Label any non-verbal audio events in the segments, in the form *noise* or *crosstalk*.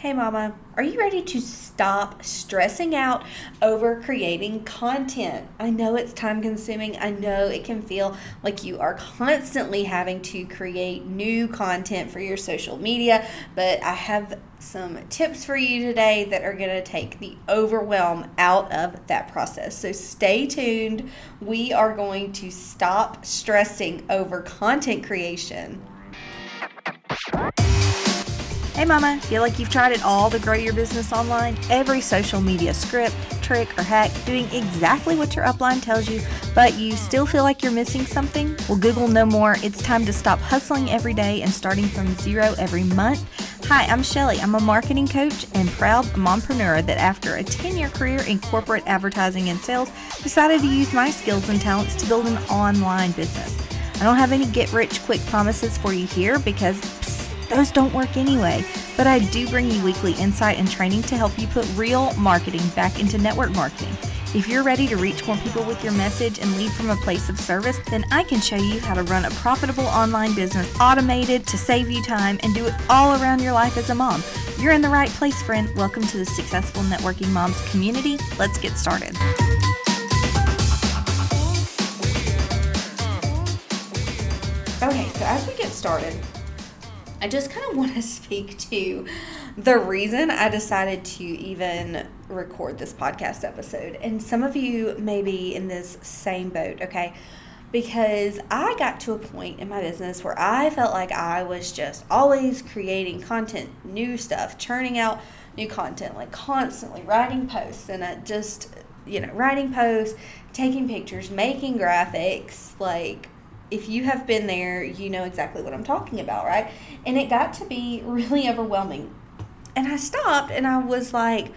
Hey, Mama, are you ready to stop stressing out over creating content? I know it's time consuming. I know it can feel like you are constantly having to create new content for your social media, but I have some tips for you today that are going to take the overwhelm out of that process. So stay tuned. We are going to stop stressing over content creation. Hey mama, feel like you've tried it all to grow your business online? Every social media script, trick, or hack doing exactly what your upline tells you, but you still feel like you're missing something? Well, Google no more. It's time to stop hustling every day and starting from zero every month. Hi, I'm Shelly. I'm a marketing coach and proud mompreneur that after a 10 year career in corporate advertising and sales, decided to use my skills and talents to build an online business. I don't have any get rich quick promises for you here because those don't work anyway. But I do bring you weekly insight and training to help you put real marketing back into network marketing. If you're ready to reach more people with your message and lead from a place of service, then I can show you how to run a profitable online business automated to save you time and do it all around your life as a mom. You're in the right place, friend. Welcome to the Successful Networking Moms community. Let's get started. Okay, so as we get started, I just kind of *laughs* want to speak to the reason I decided to even record this podcast episode. And some of you may be in this same boat, okay? Because I got to a point in my business where I felt like I was just always creating content, new stuff, churning out new content, like constantly writing posts and I just, you know, writing posts, taking pictures, making graphics, like if you have been there, you know exactly what I'm talking about, right? And it got to be really overwhelming. And I stopped and I was like,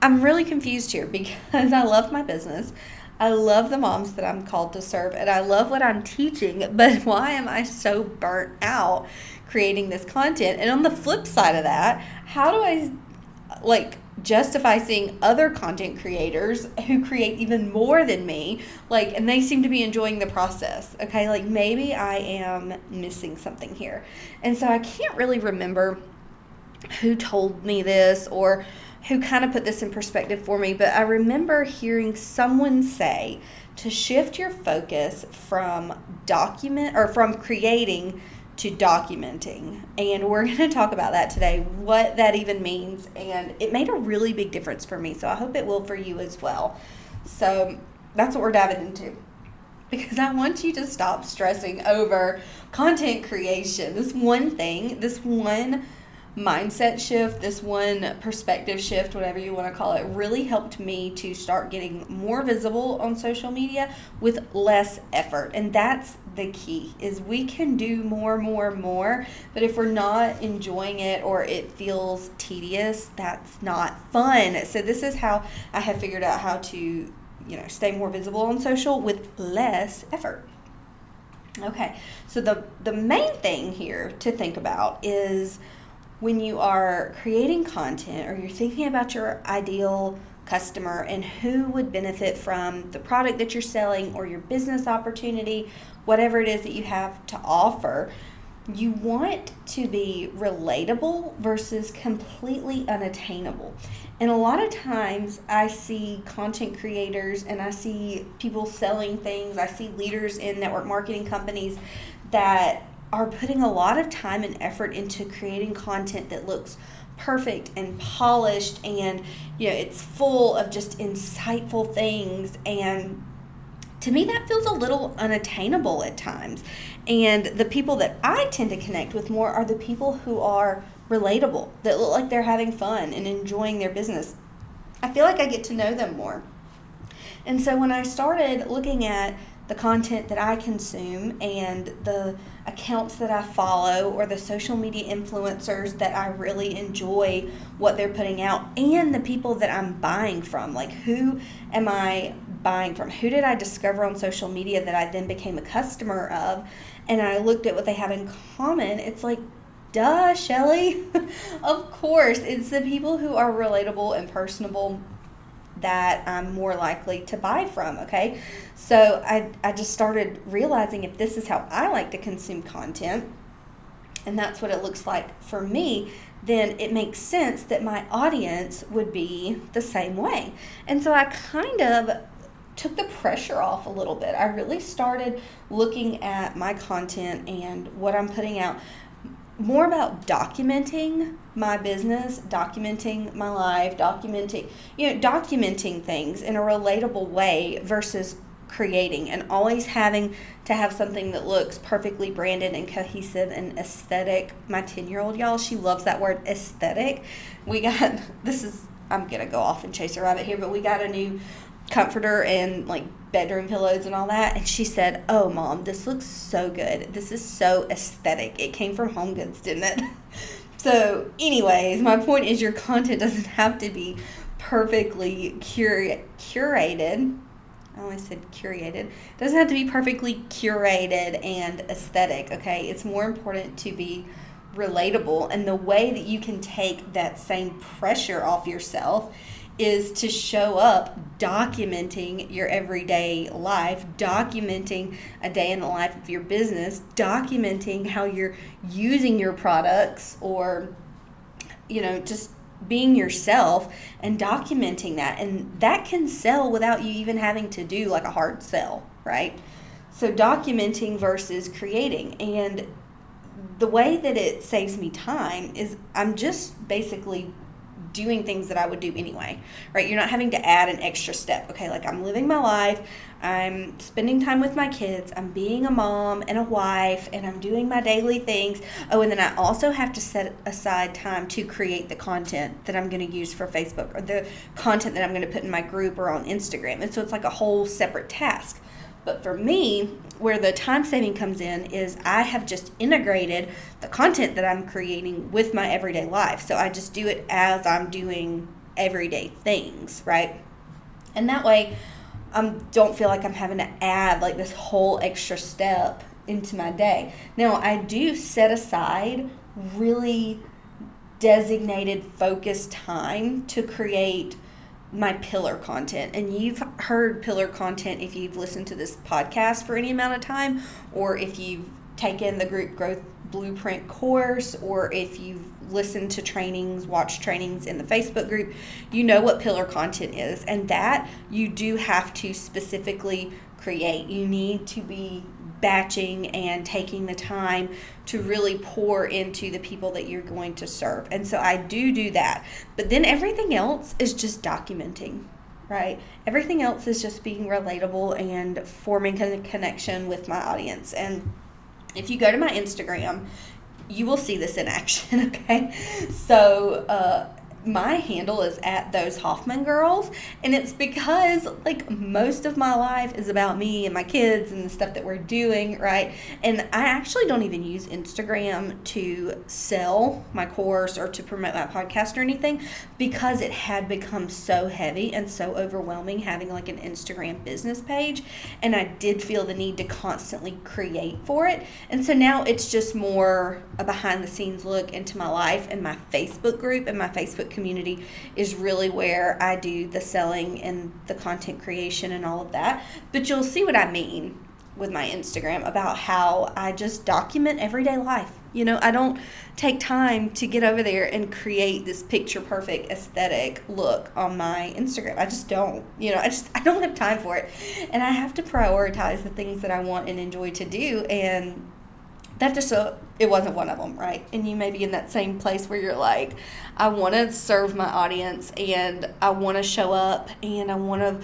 I'm really confused here *laughs* because I love my business. I love the moms that I'm called to serve and I love what I'm teaching, *laughs* but why am I so burnt out creating this content? And on the flip side of that, how do I like justify seeing other content creators who create even more than me like and they seem to be enjoying the process okay? Like maybe i am missing something here. And so i can't really remember who told me this or who kind of put this in perspective for me but i remember hearing someone say to shift your focus from document or from creating to documenting. And we're *laughs* going to talk about that today, what that even means. And it made a really big difference for me. So I hope it will for you as well. So that's what we're diving into. Because I want you to stop stressing over content creation. This one thing, this one mindset shift, this one perspective shift, whatever you want to call it, really helped me to start getting more visible on social media with less effort. And that's the key is we can do more, more, more, but if we're not enjoying it or it feels tedious, that's not fun. So this is how I have figured out how to, you know, stay more visible on social with less effort. Okay. So the the main thing here to think about is when you are creating content or you're thinking about your ideal customer and who would benefit from the product that you're selling or your business opportunity, whatever it is that you have to offer, you want to be relatable versus completely unattainable. And a lot of times I see content creators and I see people selling things, I see leaders in network marketing companies that are putting a lot of time and effort into creating content that looks perfect and polished and you know it's full of just insightful things. And to me that feels a little unattainable at times. And the people that i tend to connect with more are the people who are relatable that look like they're having fun and enjoying their business. I feel like i get to know them more. And so when i started looking at the content that I consume and the accounts that I follow or the social media influencers that I really enjoy what they're putting out and the people that I'm buying from. Like, who am I buying from? Who did I discover on social media that I then became a customer of? And I looked at what they have in common. It's like, duh, Shelly. *laughs* of course, it's the people who are relatable and personable that I'm more likely to buy from. Okay. So I, I just started realizing if this is how I like to consume content, and that's what it looks like for me, then it makes sense that my audience would be the same way. And so I kind of took the pressure off a little bit. I really started looking at my content and what I'm putting out more about documenting my business, documenting my life, documenting, you know, documenting things in a relatable way versus creating and always having to have something that looks perfectly branded and cohesive and aesthetic. My 10 year old, y'all, she loves that word aesthetic. We got, *laughs* this is, I'm to go off and chase a rabbit here, but we got a new comforter and like bedroom pillows and all that. And she said, Oh, mom, this looks so good. This is so aesthetic. It came from Home Goods, didn't it? *laughs* so, anyways, my point is your content doesn't have to be perfectly cura- curated. I always said curated. It doesn't have to be perfectly curated and aesthetic, okay? It's more important to be relatable. And the way that you can take that same pressure off yourself is to show up documenting your everyday life, documenting a day in the life of your business, documenting how you're using your products or you know, just being yourself and documenting that. And that can sell without you even having to do like a hard sell, right? So documenting versus creating. And the way that it saves me time is I'm just basically doing things that I would do anyway, right? You're not having to add an extra step. Okay, like I'm living my life, I'm spending time with my kids, I'm being a mom and a wife, and I'm doing my daily things. Oh, and then I also have to set aside time to create the content that I'm going to use for Facebook or the content that I'm going to put in my group or on Instagram. And so it's like a whole separate task. But for me, where the time saving comes in is I have just integrated the content that I'm creating with my everyday life. So I just do it as I'm doing everyday things, right? And that way, I don't feel like I'm having to add like this whole extra step into my day. Now, I do set aside really designated focused time to create my pillar content. And you've heard pillar content if you've listened to this podcast for any amount of time, or if you've taken the group growth blueprint course, or if you've listened to trainings, watched trainings in the Facebook group, you know what pillar content is. And that you do have to specifically create. You need to be batching and taking the time to really pour into the people that you're going to serve. And so I do do that. But then everything else is just documenting, right? Everything else is just being relatable and forming a connection with my audience. And if you go to my Instagram, you will see this in action, *laughs* okay? So, uh, my handle is at those Hoffman girls, and it's because like most of my life is about me and my kids and the stuff that we're doing, right? And I actually don't even use Instagram to sell my course or to promote my podcast or anything because it had become so heavy and so overwhelming having like an Instagram business page, and I did feel the need to constantly create for it. And so now it's just more a behind the scenes look into my life and my Facebook group and my Facebook community is really where I do the selling and the content creation and all of that. But you'll see what I mean with my Instagram about how I just document everyday life. You know, I don't take time to get over there and create this picture perfect aesthetic look on my Instagram. I just don't. You know, I just I don't have time for it. And I have to prioritize the things that I want and enjoy to do and that just uh, it wasn't one of them right? And you may be in that same place where you're like i want to serve my audience and i want to show up and i want to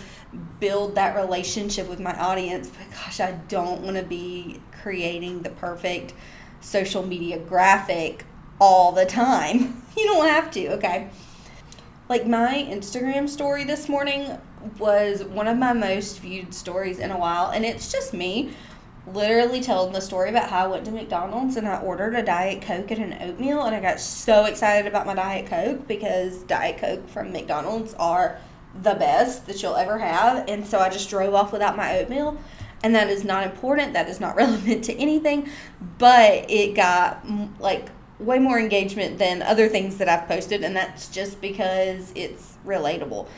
build that relationship with my audience but gosh i don't want to be creating the perfect social media graphic all the time. *laughs* You don't have to okay? Like my instagram story this morning was one of my most viewed stories in a while and it's just me literally telling the story about how I went to McDonald's and I ordered a Diet Coke and an oatmeal, and I got so excited about my Diet Coke because Diet Coke from McDonald's are the best that you'll ever have. And so I just drove off without my oatmeal. And that is not important, that is not *laughs* relevant to anything, but it got like way more engagement than other things that I've posted, and that's just because it's relatable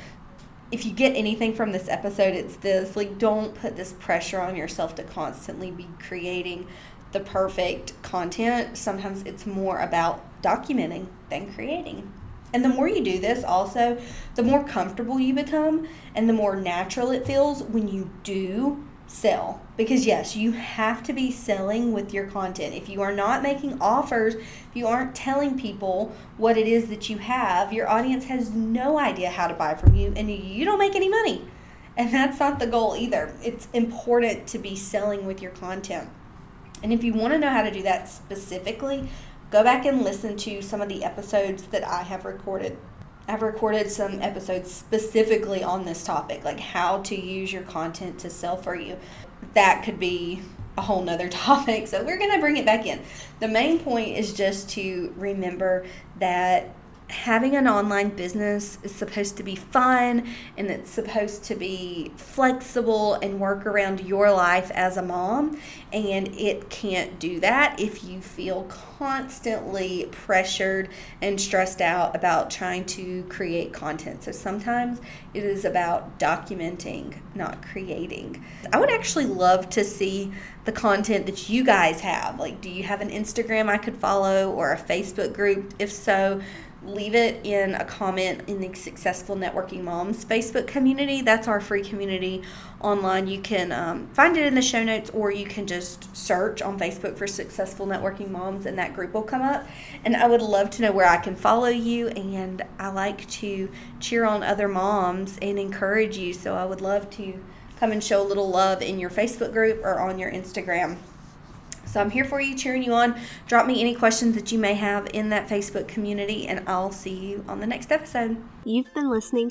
if you get anything from this episode, it's this like, don't put this pressure on yourself to constantly be creating the perfect content. Sometimes it's more about documenting than creating. And the more you do this, also, the more comfortable you become and the more natural it feels when you do sell. Because, yes, you have to be selling with your content. If you are not making offers, if you aren't telling people what it is that you have, your audience has no idea how to buy from you and you don't make any money. And that's not the goal either. It's important to be selling with your content. And if you want to know how to do that specifically, go back and listen to some of the episodes that I have recorded. I've recorded some episodes specifically on this topic, like how to use your content to sell for you. That could be a whole nother *laughs* topic. So we're going to bring it back in. The main point is just to remember that having an online business is supposed to be fun and it's supposed to be flexible and work around your life as a mom. And it can't do that if you feel constantly pressured and stressed out about trying to create content. So sometimes it is about documenting, not creating. I would actually love to see the content that you guys have. Like, do you have an Instagram I could follow or a Facebook group? If so, leave it in a comment in the Successful Networking Moms Facebook community. That's our free community online. You can um, find it in the show notes or you can just search on Facebook for Successful Networking Moms and that group will come up. And I would love to know where I can follow you. And I like to cheer on other moms and encourage you. So I would love to come and show a little love in your Facebook group or on your Instagram. So I'm here for you, cheering you on. Drop me any questions that you may have in that Facebook community, and I'll see you on the next episode. You've been listening